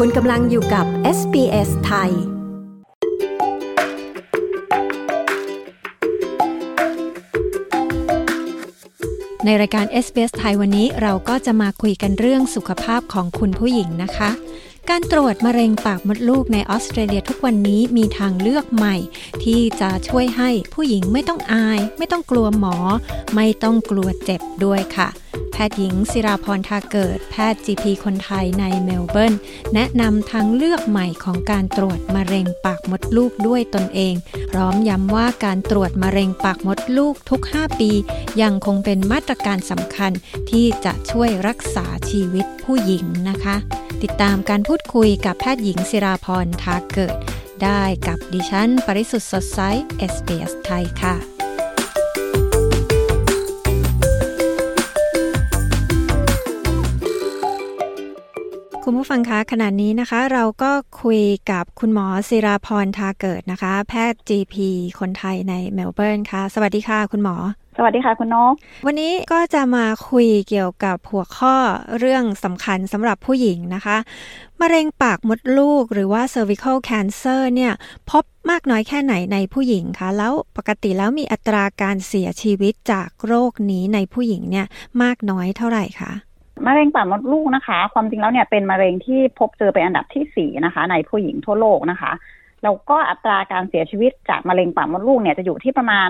คุณกำลังอยู่กับ SBS ไทย ในรายการ SBS ไทยวันนี้เราก็จะมาคุยกันเรื่องสุขภาพของคุณผู้หญิงนะคะ การตรวจมะเร็งปากมดลูกในออสเตรเลียทุกวันนี้มีทางเลือกใหม่ ที่จะช่วยให้ผู้หญิงไม่ต้องอาย ไม่ต้องกลัวหมอ ไม่ต้องกลัวเจ็บด้วยค่ะ แพทย์หญิงศิราพรทาเกิด แพทย์ GP คนไทยในเมลเบิร์น แนะนำทางเลือกใหม่ของการตรวจมะเร็งปากมดลูกด้วยตนเอง พร้อมย้ำว่าการตรวจมะเร็งปากมดลูกทุก 5 ปี ยังคงเป็นมาตรการสำคัญที่จะช่วยรักษาชีวิตผู้หญิงนะคะ ติดตามการพูดคุยกับแพทย์หญิงศิราพรทาเกิด ได้กับดิฉัน ปริสุทธ์สดใส SBS ไทยค่ะ คุณผู้ฟังคะขณะนี้นะคะ เราก็คุยกับคุณหมอศิราพรทาเกิดนะคะ แพทย์ GP คนไทยในเมลเบิร์นค่ะ สวัสดีค่ะ คุณหมอ สวัสดีค่ะ คุณนก วันนี้ก็จะมาคุยเกี่ยวกับหัวข้อเรื่องสำคัญสำหรับผู้หญิงนะคะ มะเร็งปากมดลูกหรือว่า cervical cancer เนี่ย พบมากน้อยแค่ไหนในผู้หญิงคะ แล้วปกติแล้วมีอัตราการเสียชีวิตจากโรคนี้ในผู้หญิงเนี่ยมากน้อยเท่าไหร่คะ มะเร็งปากมดลูกนะคะ ความจริงแล้วเนี่ยเป็นมะเร็งที่พบเจอเป็นอันดับที่สี่นะคะ ในผู้หญิงทั่วโลกนะคะแล้วก็อัตราการเสียชีวิตจากมะเร็งปากมดลูกเนี่ยจะอยู่ที่ประมาณ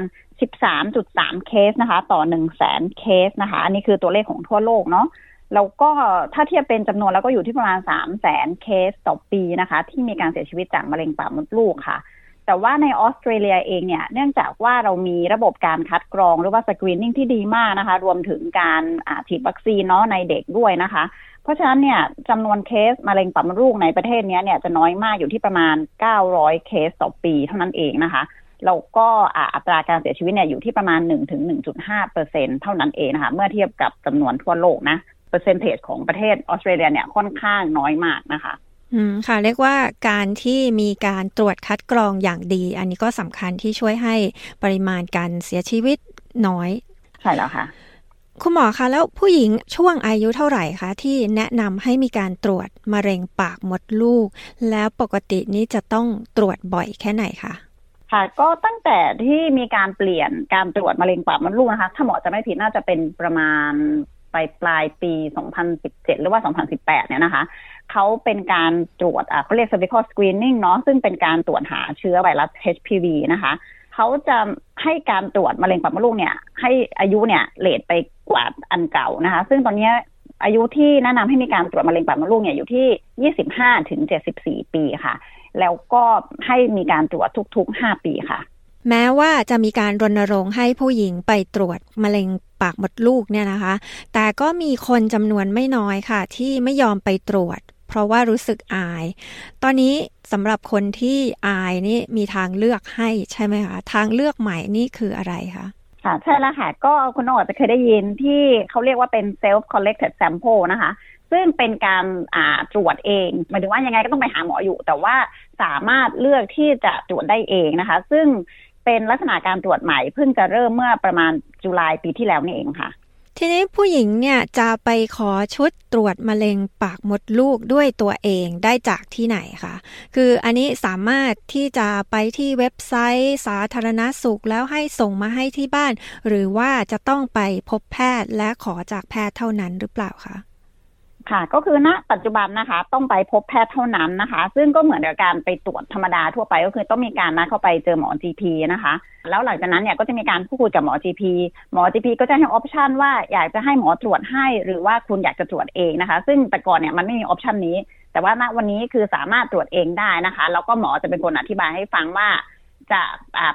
13.3 เคสนะคะ ต่อ 1 0 0 0 0แสนเคสนะคะ อันนี้คือตัวเลขของทั่วโลกเนาะแล้วก็ถ้าเทียบเป็นจำนวนแล้วก็อยู่ที่ประมาณ 3 0 0แสนเคสต่อปีนะคะ ที่มีการเสียชีวิตจากมะเร็งปากมดลูกค่ะ แต่ว่าในออสเตรเลียเองเนี่ยเนื่องจากว่าเรามีระบบการคัดกรองหรือว่าสกรีนนิ่งที่ดีมากนะคะ รวมถึงการฉีดวัคซีนเนาะในเด็กด้วยนะคะ เพราะฉะนั้นเนี่ยจำนวนเคสมะเร็งปากมดลูกในประเทศนี้เนี่ยจะน้อยมากอยู่ที่ประมาณ 900 เคสต่อปีเท่านั้นเองนะคะแล้วก็อัตราการเสียชีวิตเนี่ยอยู่ที่ประมาณ1ถึง1.5เปอร์เซ็นเท่านั้นเองนะคะ เมื่อเทียบกับจำนวนทั่วโลกนะ เปอร์เซนเทจของประเทศออสเตรเลียเนี่ยค่อนข้างน้อยมากนะคะ อืมค่ะเรียกว่าการที่มีการตรวจคัดกรองอย่างดี อันนี้ก็สำคัญที่ช่วยให้ปริมาณการเสียชีวิตน้อย ใช่แล้วค่ะ คุณหมอคะแล้วผู้หญิงช่วงอายุเท่าไหร่คะ ที่แนะนำให้มีการตรวจมะเร็งปากมดลูก แล้วปกตินี้จะต้องตรวจบ่อยแค่ไหนคะค่ะก็ตั้งแต่ที่มีการเปลี่ยนการตรวจมะเร็งปากมดลูกนะคะ ถ้าหมอจะไม่ผิดน่าจะเป็นประมาณ ไปปลายปี 2017 หรือว่า 2018 เนี่ยนะคะ เขาเป็นการตรวจอ่าเขาเรียก cervical screening เนาะซึ่งเป็นการตรวจหาเชื้อไวรัส HPV นะคะ เขาจะให้การตรวจมะเร็งปากมดลูกเนี่ย ให้อายุเนี่ยเลทไปกว่าอันเก่านะคะ ซึ่งตอนนี้อายุที่แนะนำให้มีการตรวจมะเร็งปากมดลูกเนี่ยอยู่ที่ 25 ถึง 74 ปีค่ะ แล้วก็ให้มีการตรวจทุกๆ 5 ปีค่ะ แม้ว่าจะมีการรณรงค์ให้ผู้หญิงไปตรวจมะเร็งปากมดลูกเนี่ยนะคะ แต่ก็มีคนจำนวนไม่น้อยค่ะ ที่ไม่ยอมไปตรวจ เพราะว่ารู้สึกอาย ตอนนี้สำหรับคนที่อายนี่มีทางเลือกให้ใช่ไหมคะ ทางเลือกใหม่นี่คืออะไรคะค่ะใช่แล้วค่ะ ก็คุณน้องอาจจะเคยได้ยินที่เขาเรียกว่าเป็น self collected sample นะคะ ซึ่งเป็นการอ่าตรวจเองหมายถึงว่ายังไงก็ต้องไปหาหมออยู่ แต่ว่าสามารถเลือกที่จะตรวจได้เองนะคะ ซึ่ง เป็นลักษณะการตรวจใหม่เพิ่งจะเริ่มเมื่อประมาณจุลายปีที่แล้วนี่เองค่ะ ทีนี้ผู้หญิงเนี่ยจะไปขอชุดตรวจมะเร็งปากมดลูกด้วยตัวเองได้จากที่ไหนคะคืออันนี้สามารถที่จะไปที่เว็บไซต์ สาธารณสุขแล้วให้ส่งมาให้ที่บ้าน หรือว่าจะต้องไปพบแพทย์และขอจากแพทย์เท่านั้นหรือเปล่าคะ ค่ะก็คือณปัจจุบันนะคะ ต้องไปพบแพทย์เท่านั้นนะคะ ซึ่งก็เหมือนกับการไปตรวจธรรมดาทั่วไปก็คือต้องมีการนัดเข้าไปเจอหมอ GP นะคะ แล้วหลังจากนั้นเนี่ยก็จะมีการพูดคุยกับหมอ GP หมอ GP ก็จะให้ option ว่าอยากจะให้หมอตรวจให้หรือว่าคุณอยากจะตรวจเองนะคะ ซึ่งแต่ก่อนเนี่ยมันไม่มี option นี้ แต่ว่าณวันนี้คือสามารถตรวจเองได้นะคะ แล้วก็หมอจะเป็นคนอธิบายให้ฟังว่าจะ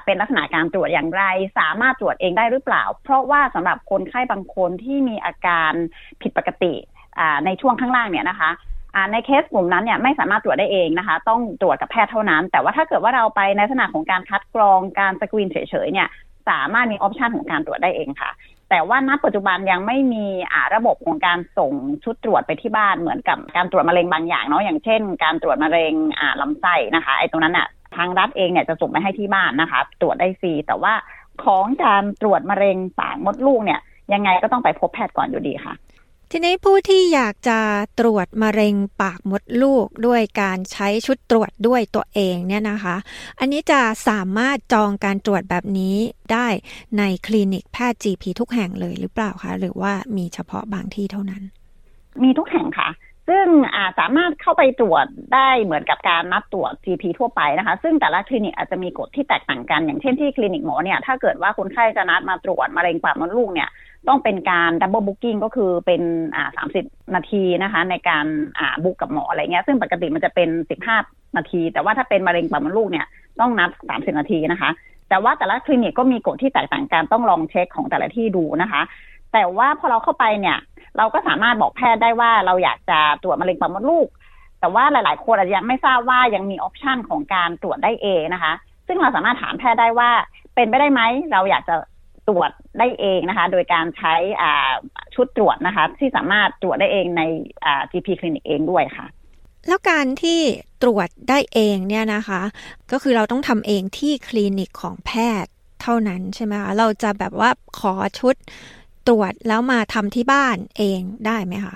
เป็นลักษณะการตรวจอย่างไร สามารถตรวจเองได้หรือเปล่า เพราะว่าสำหรับคนไข้บางคนที่มีอาการผิดปกติ ในช่วงข้างล่างเนี่ยนะคะในเคสกลุ่มนั้นเนี่ยไม่สามารถตรวจได้เองนะคะ ต้องตรวจกับแพทย์เท่านั้น แต่ว่าถ้าเกิดว่าเราไปในลักษณะของการคัดกรองการสกรีนเฉยๆเนี่ยสามารถมีออปชันของการตรวจได้เองค่ะ แต่ว่าณปัจจุบันยังไม่มีระบบของการส่งชุดตรวจไปที่บ้านเหมือนกับการตรวจมะเร็งบางอย่างเนาะอย่างเช่น การตรวจมะเร็งลำไส้นะคะไอ้ตรงนั้นอะทางรัฐเองเนี่ยจะส่งไปให้ที่บ้านนะคะ ตรวจได้ฟรีแต่ว่าของการตรวจมะเร็งปากมดลูกเนี่ยยังไงก็ต้องไปพบแพทย์ก่อนอยู่ดีค่ะ ทีนี้ผู้ที่อยากจะตรวจมะเร็งปากมดลูกด้วยการใช้ชุดตรวจด้วยตัวเองเนี่ยนะคะ อันนี้จะสามารถจองการตรวจแบบนี้ได้ในคลินิกแพทย์ GP ทุกแห่งเลยหรือเปล่าคะ หรือว่ามีเฉพาะบางที่เท่านั้น มีทุกแห่งค่ะ ซึ่งสามารถเข้าไปตรวจได้เหมือนกับการนัดตรวจ GP ทั่วไปนะคะ ซึ่งแต่ละคลินิกอาจจะมีกฎที่แตกต่างกัน อย่างเช่นที่คลินิกหมอเนี่ย ถ้าเกิดว่าคนไข้จะนัดมาตรวจมะเร็งปากมดลูกเนี่ย ต้องเป็นการ double booking ก็คือเป็นอ่าสามสิบนาทีนะคะ ในการอ่าบุ๊กกับหมออะไรเงี้ย ซึ่งปกติมันจะเป็นสิบห้านาที แต่ว่าถ้าเป็นมะเร็งปากมดลูกเนี่ย ต้องนัดสามสิบนาทีนะคะ แต่ว่าแต่ละคลินิกก็มีกฎที่แตกต่างกัน ต้องลองเช็คของแต่ละที่ดูนะคะ แต่ว่าพอเราเข้าไปเนี่ย เราก็สามารถบอกแพทย์ได้ว่าเราอยากจะตรวจมะเร็งปากมดลูก แต่ว่าหลาย ๆ คนอาจจะยังไม่ทราบว่ายังมีออปชันของการตรวจได้เองนะคะ ซึ่งเราสามารถถามแพทย์ได้ว่าเป็นไปได้ไหมเราอยากจะตรวจได้เองนะคะ โดยการใช้ชุดตรวจนะคะ ที่สามารถตรวจได้เองใน GP คลินิกเองด้วยค่ะ แล้วการที่ตรวจได้เองเนี่ยนะคะ ก็คือเราต้องทำเองที่คลินิกของแพทย์เท่านั้นใช่ไหมคะเราจะแบบว่าขอชุด ตรวจแล้วมาทำที่บ้านเองได้ไหมคะ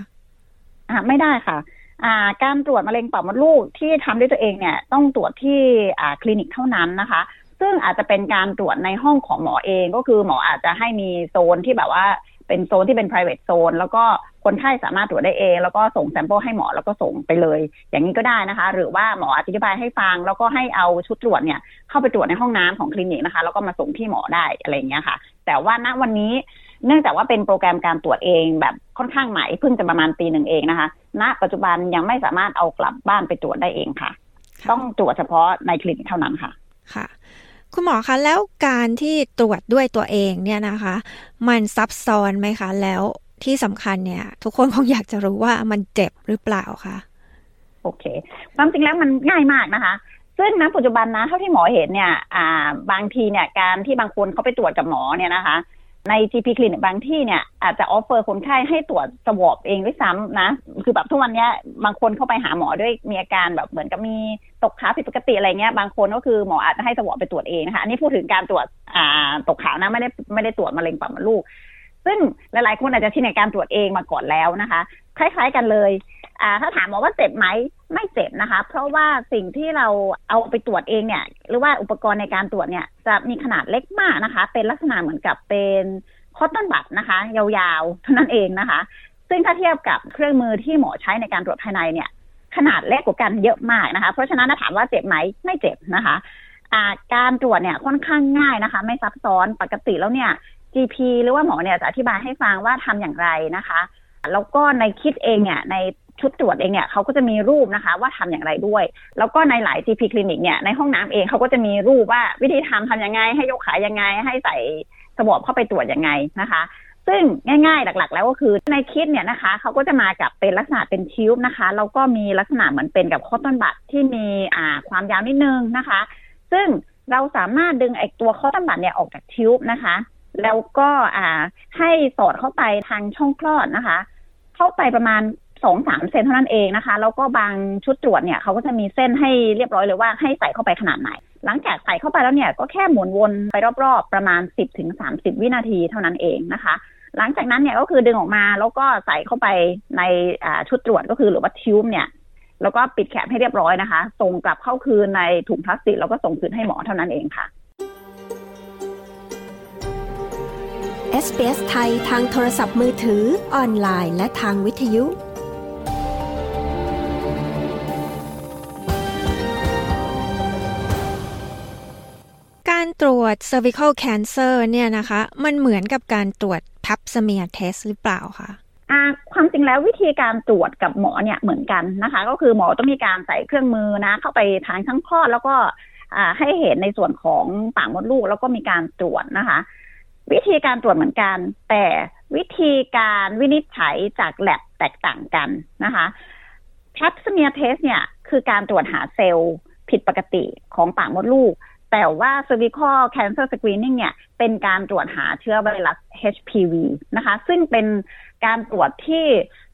อ่าไม่ได้ค่ะ อ่า การตรวจมะเร็งปากมดลูกที่ทำด้วยตัวเองเนี่ย ต้องตรวจที่อ่าคลินิกเท่านั้นนะคะ ซึ่งอาจจะเป็นการตรวจในห้องของหมอเองก็คือหมออาจจะให้มีโซนที่แบบว่าเป็นโซนที่เป็น private zone แล้วก็คนไข้สามารถตรวจได้เอง แล้วก็ส่ง sample ให้หมอแล้วก็ส่งไปเลย อย่างนี้ก็ได้นะคะ หรือว่าหมออธิบายให้ฟัง แล้วก็ให้เอาชุดตรวจเนี่ยเข้าไปตรวจในห้องน้ำของคลินิกนะคะ แล้วก็มาส่งที่หมอได้อะไรอย่างเงี้ยค่ะ แต่ว่าณวันนี้ เนื่องจากว่าเป็นโปรแกรมการตรวจเองแบบค่อนข้างใหม่เพิ่งจะประมาณปีหนึ่งเองนะคะณปัจจุบันยังไม่สามารถเอากลับบ้านไปตรวจได้เองค่ะ ต้องตรวจเฉพาะในคลินิกเท่านั้นค่ะค่ะ คุณหมอคะแล้วการที่ตรวจด้วยตัวเองเนี่ยนะคะ มันซับซ้อนไหมคะ แล้วที่สำคัญเนี่ย ทุกคนคงอยากจะรู้ว่ามันเจ็บหรือเปล่าคะโอเค ความจริงแล้วมันง่ายมากนะคะซึ่งณปัจจุบันนะเท่าที่หมอเห็นเนี่ย อ่า บางทีเนี่ยการที่บางคนเขาไปตรวจกับหมอเนี่ยนะคะ ใน GP คลินิกบางที่เนี่ยอาจจะ offer คนไข้ให้ตรวจ swab เองด้วยซ้ำนะ คือแบบทุกวันนี้บางคนเข้าไปหาหมอด้วยมีอาการแบบเหมือนกับมีตกขาผิดปกติอะไรเงี้ยบางคนก็คือหมออาจจะให้สวอปไปตรวจเองนะคะอันนี้พูดถึงการตรวจอ่าตกขาวนะไม่ได้ไม่ได้ตรวจมะเร็งปากมดลูก ซึ่งหลายๆคนอาจจะชินในการตรวจเองมาก่อนแล้วนะคะ คล้าย ๆ กันเลยอ่าถ้าถามหมอว่าเจ็บไหม ไม่เจ็บนะคะ เพราะว่าสิ่งที่เราเอาไปตรวจเองเนี่ย หรือว่าอุปกรณ์ในการตรวจเนี่ยจะมีขนาดเล็กมากนะคะ เป็นลักษณะเหมือนกับเป็นคอตตอนบัตนะคะ ยาวๆเท่านั้นเองนะคะ ซึ่งถ้าเทียบกับเครื่องมือที่หมอใช้ในการตรวจภายในเนี่ย ขนาดเล็กกว่ากันเยอะมากนะคะ เพราะฉะนั้นถามว่าเจ็บไหมไม่เจ็บนะคะการตรวจเนี่ยค่อนข้างง่ายนะคะ ไม่ซับซ้อนปกติแล้วเนี่ย GP หรือว่าหมอเนี่ยจะอธิบายให้ฟังว่าทำอย่างไรนะคะ แล้วก็ในคิดเองเนี่ยใน ชุดตรวจเองเนี่ยเขาก็จะมีรูปนะคะ ว่าทำอย่างไรด้วย แล้วก็ในหลาย GP คลินิกเนี่ยในห้องน้ำเองเขาก็จะมีรูปว่าวิธีทำทำยังไง ให้ยกขายังไง ให้ใส่สวอปเข้าไปตรวจยังไงนะคะ ซึ่งง่ายๆหลักๆ แล้วก็คือในคิดเนี่ยนะคะเขาก็จะมากับเป็นลักษณะเป็นทิวบนะคะแล้วก็มีลักษณะเหมือนเป็นกับข้อต้นบัตรที่มีอ่าความยาวนิดนึงนะคะ ซึ่งเราสามารถดึงไอ้ตัวข้อต้นบัตรเนี่ยออกจากทิวบนะคะ แล้วก็อ่าให้สอดเข้าไปทางช่องคลอดนะคะ เข้าไปประมาณ สองสามเซนเท่านั้นเองนะคะ แล้วก็บางชุดตรวจเนี่ยเขาก็จะมีเส้นให้เรียบร้อยเลยว่าให้ใส่เข้าไปขนาดไหน หลังจากใส่เข้าไปแล้วเนี่ยก็แค่หมุนวนไปรอบๆประมาณสิบถึงสามสิบวินาทีเท่านั้นเองนะคะ หลังจากนั้นเนี่ยก็คือดึงออกมาแล้วก็ใส่เข้าไปในชุดตรวจก็คือหรือว่าทิวบ์เนี่ยแล้วก็ปิดแคปให้เรียบร้อยนะคะ ส่งกลับเข้าคืนในถุงพลาสติกแล้วก็ส่งคืนให้หมอเท่านั้นเองค่ะ SBS ไทยทางโทรศัพท์มือถือออนไลน์ และทางวิทยุ วจ cervical cancer เนี่ยนะคะ มันเหมือนกับการตรวจ pap smear test หรือเปล่าคะความจริงแล้ววิธีการตรวจกับหมอเนี่ยเหมือนกันนะคะ ก็คือหมอต้องมีการใส่เครื่องมือนะ เข้าไปทางช่องคลอดแล้วก็ให้เห็นในส่วนของปากมดลูกแล้วก็มีการตรวจนะคะ วิธีการตรวจเหมือนกัน แต่วิธีการวินิจฉัยจากแลบแตกต่างกันนะคะ pap smear test เนี่ยคือการตรวจหาเซลล์ผิดปกติของปากมดลูก แต่ว่า cervical cancer screening เนี่ย เป็นการตรวจหาเชื้อไวรัส HPV นะคะ ซึ่งเป็นการตรวจที่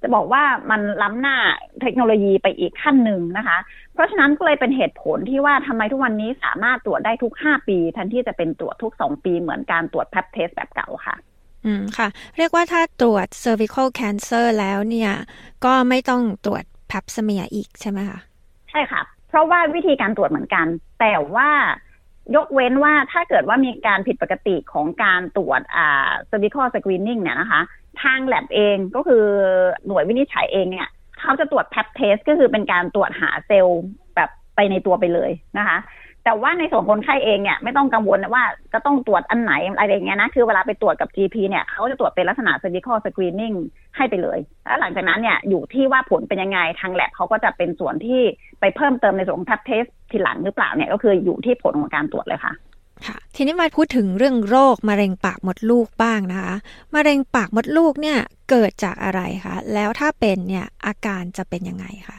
จะบอกว่ามันล้ำหน้าเทคโนโลยีไปอีกขั้นหนึ่งนะคะ เพราะฉะนั้นก็เลยเป็นเหตุผลที่ว่าทำไมทุกวันนี้สามารถตรวจได้ทุก 5 ปี แทนที่จะเป็นตรวจทุก 2 ปีเหมือนการตรวจแพปเทสแบบเก่าค่ะ อืมค่ะ เรียกว่าถ้าตรวจ cervical cancer แล้วเนี่ย ก็ไม่ต้องตรวจ pap smear อีกใช่ไหมคะ ใช่ค่ะ เพราะว่าวิธีการตรวจเหมือนกัน แต่ว่า ยกเว้นว่าถ้าเกิดว่ามีการผิดปกติของการตรวจอ่า cervical screening เนี่ยนะคะ ทางแลบเองก็คือหน่วยวินิจฉัยเองเนี่ยเขาจะตรวจ pap test ก็คือเป็นการตรวจหาเซลล์แบบไปในตัวไปเลยนะคะ แต่ว่าในส่วนคนไข้เองเนี่ยไม่ต้องกังวลว่าจะต้องตรวจอันไหนอะไรอย่างเงี้ยนะ คือเวลาไปตรวจกับ GP เนี่ยเขาจะตรวจเป็นลักษณะ cervical screening ให้ไปเลยแล้วหลังจากนั้นเนี่ยอยู่ที่ว่าผลเป็นยังไงทางแลบเขาก็จะเป็นส่วนที่ไปเพิ่มเติมในส่วนของ pap test ทีหลังหรือเปล่าเนี่ยก็คืออยู่ที่ผลของการตรวจเลยค่ะค่ะทีนี้มาพูดถึงเรื่องโรคมะเร็งปากมดลูกบ้างนะคะมะเร็งปากมดลูกเนี่ยเกิดจากอะไรคะแล้วถ้าเป็นเนี่ยอาการจะเป็นยังไงคะ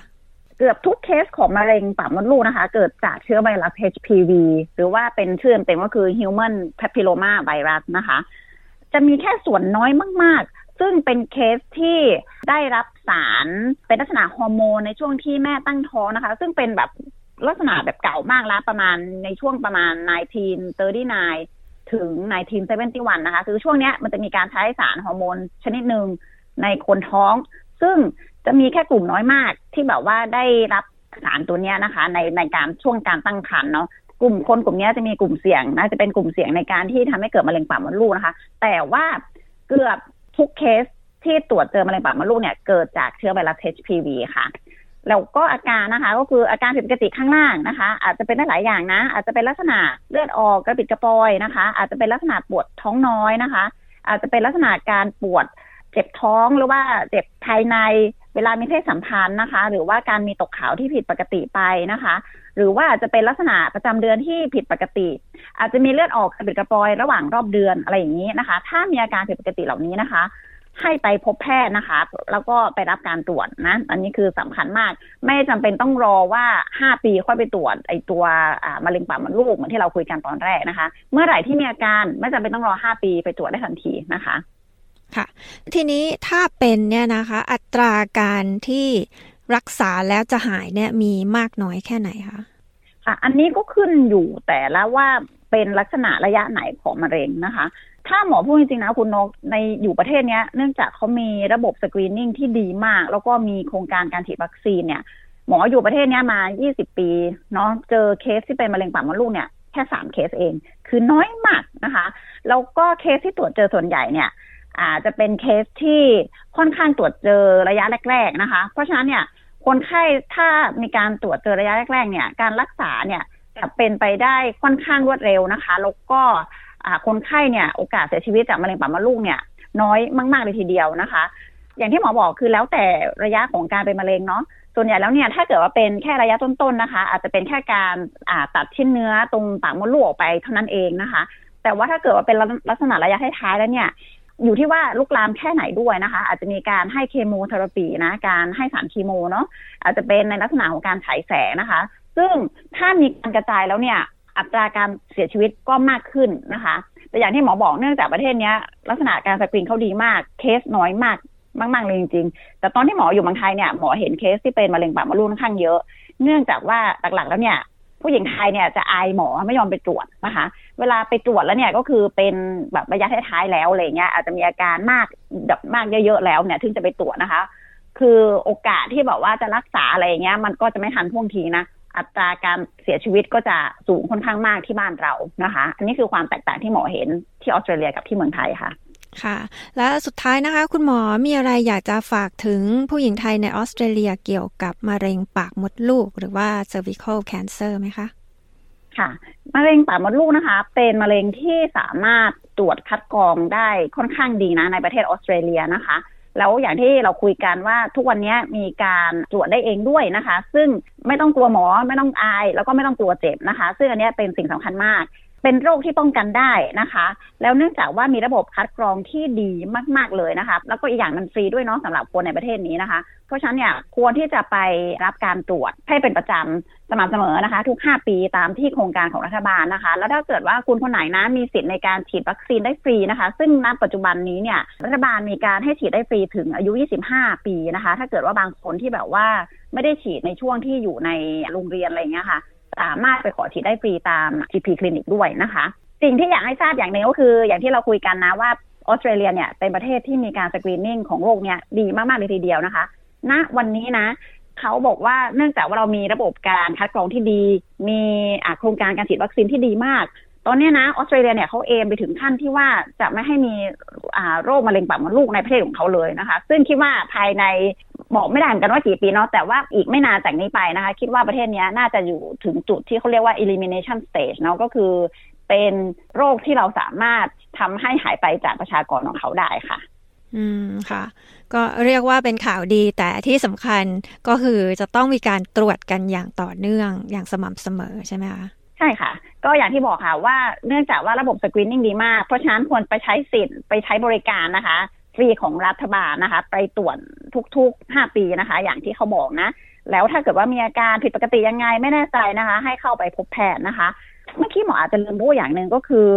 เกือบทุกเคสของมะเร็งปากมดลูกนะคะ เกิดจากเชื้อไวรัส HPV หรือว่าเป็นชื่อเต็มก็คือ Human Papilloma Virus นะคะ จะมีแค่ส่วนน้อยมากๆ ซึ่งเป็นเคสที่ได้รับสารเป็นลักษณะฮอร์โมนในช่วงที่แม่ตั้งท้องนะคะ ซึ่งเป็นแบบลักษณะแบบเก่ามากแล้วประมาณในช่วงประมาณ 1939 ถึง 1971 นะคะ คือช่วงเนี้ยมันจะมีการใช้สารฮอร์โมนชนิดหนึ่งในคนท้อง ซึ่งจะมีแค่กลุ่มน้อยมากที่แบบว่าได้รับสารตัวเนี้ยนะคะ ในในการช่วงการตั้งครรภ์เนาะกลุ่มคนกลุ่มนี้จะมีกลุ่มเสี่ยงนะจะเป็นกลุ่มเสี่ยงในการที่ทำให้เกิดมะเร็งปากมดลูกนะคะ แต่ว่าเกือบ ทุกเคสที่ตรวจเจอมะเร็งปากมดลูกเนี่ยเกิดจากเชื้อไวรัส HPV ค่ะ แล้วก็อาการนะคะก็คืออาการผิดปกติข้างล่างนะคะ อาจจะเป็นได้หลายอย่างนะ อาจจะเป็นลักษณะเลือดออกกระปิดกระปอยนะคะ อาจจะเป็นลักษณะปวดท้องน้อยนะคะ อาจจะเป็นลักษณะการปวดเจ็บท้องหรือว่าเจ็บภายใน เวลามีเพศสัมพันธ์นะคะ หรือว่าการมีตกขาวที่ผิดปกติไปนะคะ หรือว่าอาจจะเป็นลักษณะประจำเดือนที่ผิดปกติ อาจจะมีเลือดออกกระปิดกระปอยระหว่างรอบเดือนอะไรอย่างนี้นะคะ ถ้ามีอาการผิดปกติเหล่านี้นะคะ ให้ไปพบแพทย์นะคะ แล้วก็ไปรับการตรวจนะ อันนี้คือสำคัญมาก ไม่จำเป็นต้องรอว่าห้าปีค่อยไปตรวจไอตัวมะเร็งปากมดลูกเหมือนที่เราคุยกันตอนแรกนะคะ เมื่อไหร่ที่มีอาการไม่จำเป็นต้องรอห้าปีไปตรวจได้ทันทีนะคะ ค่ะ ทีนี้ถ้าเป็นเนี่ยนะคะ อัตราการที่รักษาแล้วจะหายเนี่ยมีมากน้อยแค่ไหนคะค่ะ อันนี้ก็ขึ้นอยู่แต่ละว่าเป็นลักษณะระยะไหนของมะเร็งนะคะ ถ้าหมอพูดจริงๆนะคุณนกในอยู่ประเทศเนี้ยเนื่องจากเขามีระบบสกรีนนิ่งที่ดีมาก แล้วก็มีโครงการการฉีดวัคซีนเนี่ยหมออยู่ประเทศเนี้ยมา 20 ปีเนาะเจอเคสที่เป็นมะเร็งปากมดลูกเนี่ยแค่สามเคสเอง คือน้อยมากนะคะ แล้วก็เคสที่ตรวจเจอส่วนใหญ่เนี่ย อาจจะเป็นเคสที่ค่อนข้างตรวจเจอระยะแรก ๆนะคะ เพราะฉะนั้นเนี่ยคนไข้ถ้ามีการตรวจเจอระยะแรก ๆ เนี่ย การรักษาเนี่ยจะเป็นไปได้ค่อนข้างรวดเร็วนะคะแล้วก็คนไข้เนี่ยโอกาสเสียชีวิตจากมะเร็งปากมดลูกเนี่ย น้อยมากๆเลยทีเดียวนะคะ อย่างที่หมอบอกคือแล้วแต่ระยะของการเป็นมะเร็งเนาะส่วนใหญ่แล้วเนี่ยถ้าเกิดว่าเป็นแค่ระยะต้นๆนะคะ อาจจะเป็นแค่การตัดชิ้นเนื้อตรงปากมดลูกออกไปเท่านั้นเองนะคะ แต่ว่าถ้าเกิดว่าเป็นลักษณะระยะท้ายๆแล้วเนี่ย อยู่ที่ว่าลุกลามแค่ไหนด้วยนะคะ อาจจะมีการให้เคมีเทอราปีนะการให้สารคีเนาะอาจจะเป็นในลักษณะของการฉายแสงนะคะ ซึ่งถ้ามีการกระจายแล้วเนี่ย อัตราการเสียชีวิตก็มากขึ้นนะคะ แต่อย่างที่หมอบอกเนื่องจากประเทศนี้ลักษณะการสกรีนเขาดีมากเคสน้อยมากมากๆเลยจริงๆ แต่ตอนที่หมออยู่เมืองไทยเนี่ยหมอเห็นเคสที่เป็นมะเร็งปากมดลูกค่อนข้างเยอะ เนื่องจากว่าหลักๆแล้วเนี่ย ผู้หญิงไทยเนี่ยจะอายหมอไม่ยอมไปตรวจนะคะ เวลาไปตรวจแล้วเนี่ยก็คือเป็นแบบระยะท้ายๆแล้วอะไรเงี้ยอาจจะมีอาการมากแบบมากเยอะๆแล้วเนี่ยถึงจะไปตรวจนะคะ คือโอกาสที่แบบว่าจะรักษาอะไรเงี้ย มันก็จะไม่ทันท่วงทีนะอัตราการเสียชีวิตก็จะสูงค่อนข้างมากที่บ้านเรานะคะ อันนี้คือความแตกต่างที่หมอเห็นที่ออสเตรเลียกับที่เมืองไทยค่ะ ค่ะ และสุดท้ายนะคะ คุณหมอมีอะไรอยากจะฝากถึงผู้หญิงไทยในออสเตรเลียเกี่ยวกับมะเร็งปากมดลูก หรือว่า cervical cancer ไหมคะค่ะมะเร็งปากมดลูกนะคะ เป็นมะเร็งที่สามารถตรวจคัดกรองได้ค่อนข้างดีนะ ในประเทศออสเตรเลียนะคะ แล้วอย่างที่เราคุยกันว่าทุกวันนี้มีการตรวจได้เองด้วยนะคะ ซึ่งไม่ต้องกลัวหมอไม่ต้องอาย แล้วก็ไม่ต้องกลัวเจ็บนะคะ ซึ่งอันนี้เป็นสิ่งสำคัญมาก เป็นโรคที่ป้องกันได้นะคะ แล้วเนื่องจากว่ามีระบบคัดกรองที่ดีมาก ๆ เลยนะคะ แล้วก็อีกอย่างมันฟรีด้วยเนาะสำหรับคนในประเทศนี้นะคะ เพราะฉะนั้นเนี่ยควรที่จะไปรับการตรวจให้เป็นประจำสม่ำเสมอนะคะ ทุก 5 ปีตามที่โครงการของรัฐบาลนะคะ แล้วถ้าเกิดว่าคุณคนไหนนะมีสิทธิ์ในการฉีดวัคซีนได้ฟรีนะคะ ซึ่งณปัจจุบันนี้เนี่ยรัฐบาลมีการให้ฉีดได้ฟรีถึงอายุ 25 ปีนะคะ ถ้าเกิดว่าบางคนที่แบบว่าไม่ได้ฉีดในช่วงที่อยู่ในโรงเรียนอะไรเงี้ยค่ะ สามารถไปขอฉีดได้ฟรีตาม GP คลินิกด้วยนะคะ สิ่งที่อยากให้ทราบอย่างหนึ่งก็คือ อย่างที่เราคุยกันนะว่าออสเตรเลียเนี่ยเป็นประเทศที่มีการสกรีนนิ่งของโรคเนี่ยดีมากๆเลยทีเดียวนะคะณนะวันนี้นะเขาบอกว่าเนื่องจากว่าเรามีระบบการคัดกรองที่ดี มีโครงการการฉีดวัคซีนที่ดีมาก ตอนนี้นะออสเตรเลียเนี่ยเขาเอมไปถึงขั้นที่ว่าจะไม่ให้มีโรคมะเร็งปากมดลูกในประเทศของเขาเลยนะคะ ซึ่งคิดว่าภายในบอกไม่ได้เหมือนกันว่ากี่ปีเนาะแต่ว่าอีกไม่นานจากนี้ไปนะคะ คิดว่าประเทศนี้น่าจะอยู่ถึงจุดที่เขาเรียกว่า elimination stage เนาะก็คือ เป็นโรคที่เราสามารถทำให้หายไปจากประชากรของเขาได้ค่ะ อืมค่ะ ก็เรียกว่าเป็นข่าวดีแต่ที่สำคัญก็คือจะต้องมีการตรวจกันอย่างต่อเนื่องอย่างสม่ำเสมอใช่ไหมคะใช่ค่ะ ก็อย่างที่บอกค่ะว่าเนื่องจากว่าระบบสกรีนนิ่งดีมาก เพราะฉะนั้นควรไปใช้สิทธิ์ไปใช้บริการนะคะ ฟรีของรัฐบาลนะคะ ไปตรวจทุกๆห้าปีนะคะ อย่างที่เขาบอกนะ แล้วถ้าเกิดว่ามีอาการผิดปกติยังไงไม่แน่ใจนะคะ ให้เข้าไปพบแพทย์นะคะ เมื่อกี้หมออาจจะลืมพูดอย่างหนึ่งก็คือ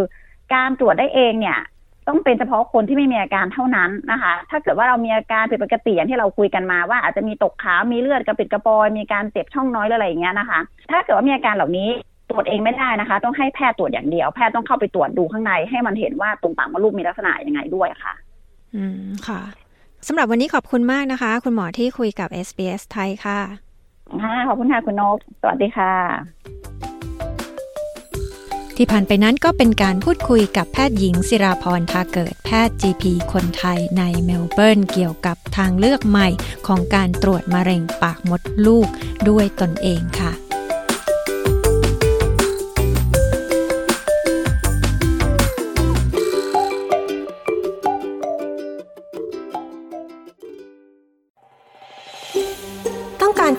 การตรวจได้เองเนี่ยต้องเป็นเฉพาะคนที่ไม่มีอาการเท่านั้นนะคะ ถ้าเกิดว่าเรามีอาการผิดปกติอย่างที่เราคุยกันมาว่าอาจจะมีตกขาวมีเลือดกระปิดกระปอยมีการเจ็บช่องน้อยอะไรอย่างเงี้ยนะคะ ถ้าเกิดว่ามีอาการเหล่านี้ ตรวจเองไม่ได้นะคะ ต้องให้แพทย์ตรวจอย่างเดียว แพทย์ต้องเข้าไปตรวจดูข้างใน ให้มันเห็นว่าตรงปากมดลูกมีลักษณะยังไงด้วยค่ะ อืมค่ะสำหรับวันนี้ขอบคุณมากนะคะ คุณหมอที่คุยกับ SBS ไทยค่ะค่ะขอบคุณค่ะ คุณนก สวัสดีค่ะ ที่ผ่านไปนั้นก็เป็นการพูดคุยกับแพทย์หญิงศิราพรทาเกิดแพทย์ GP คนไทยในเมลเบิร์นเกี่ยวกับทางเลือกใหม่ของการตรวจมะเร็งปากมดลูกด้วยตนเองค่ะ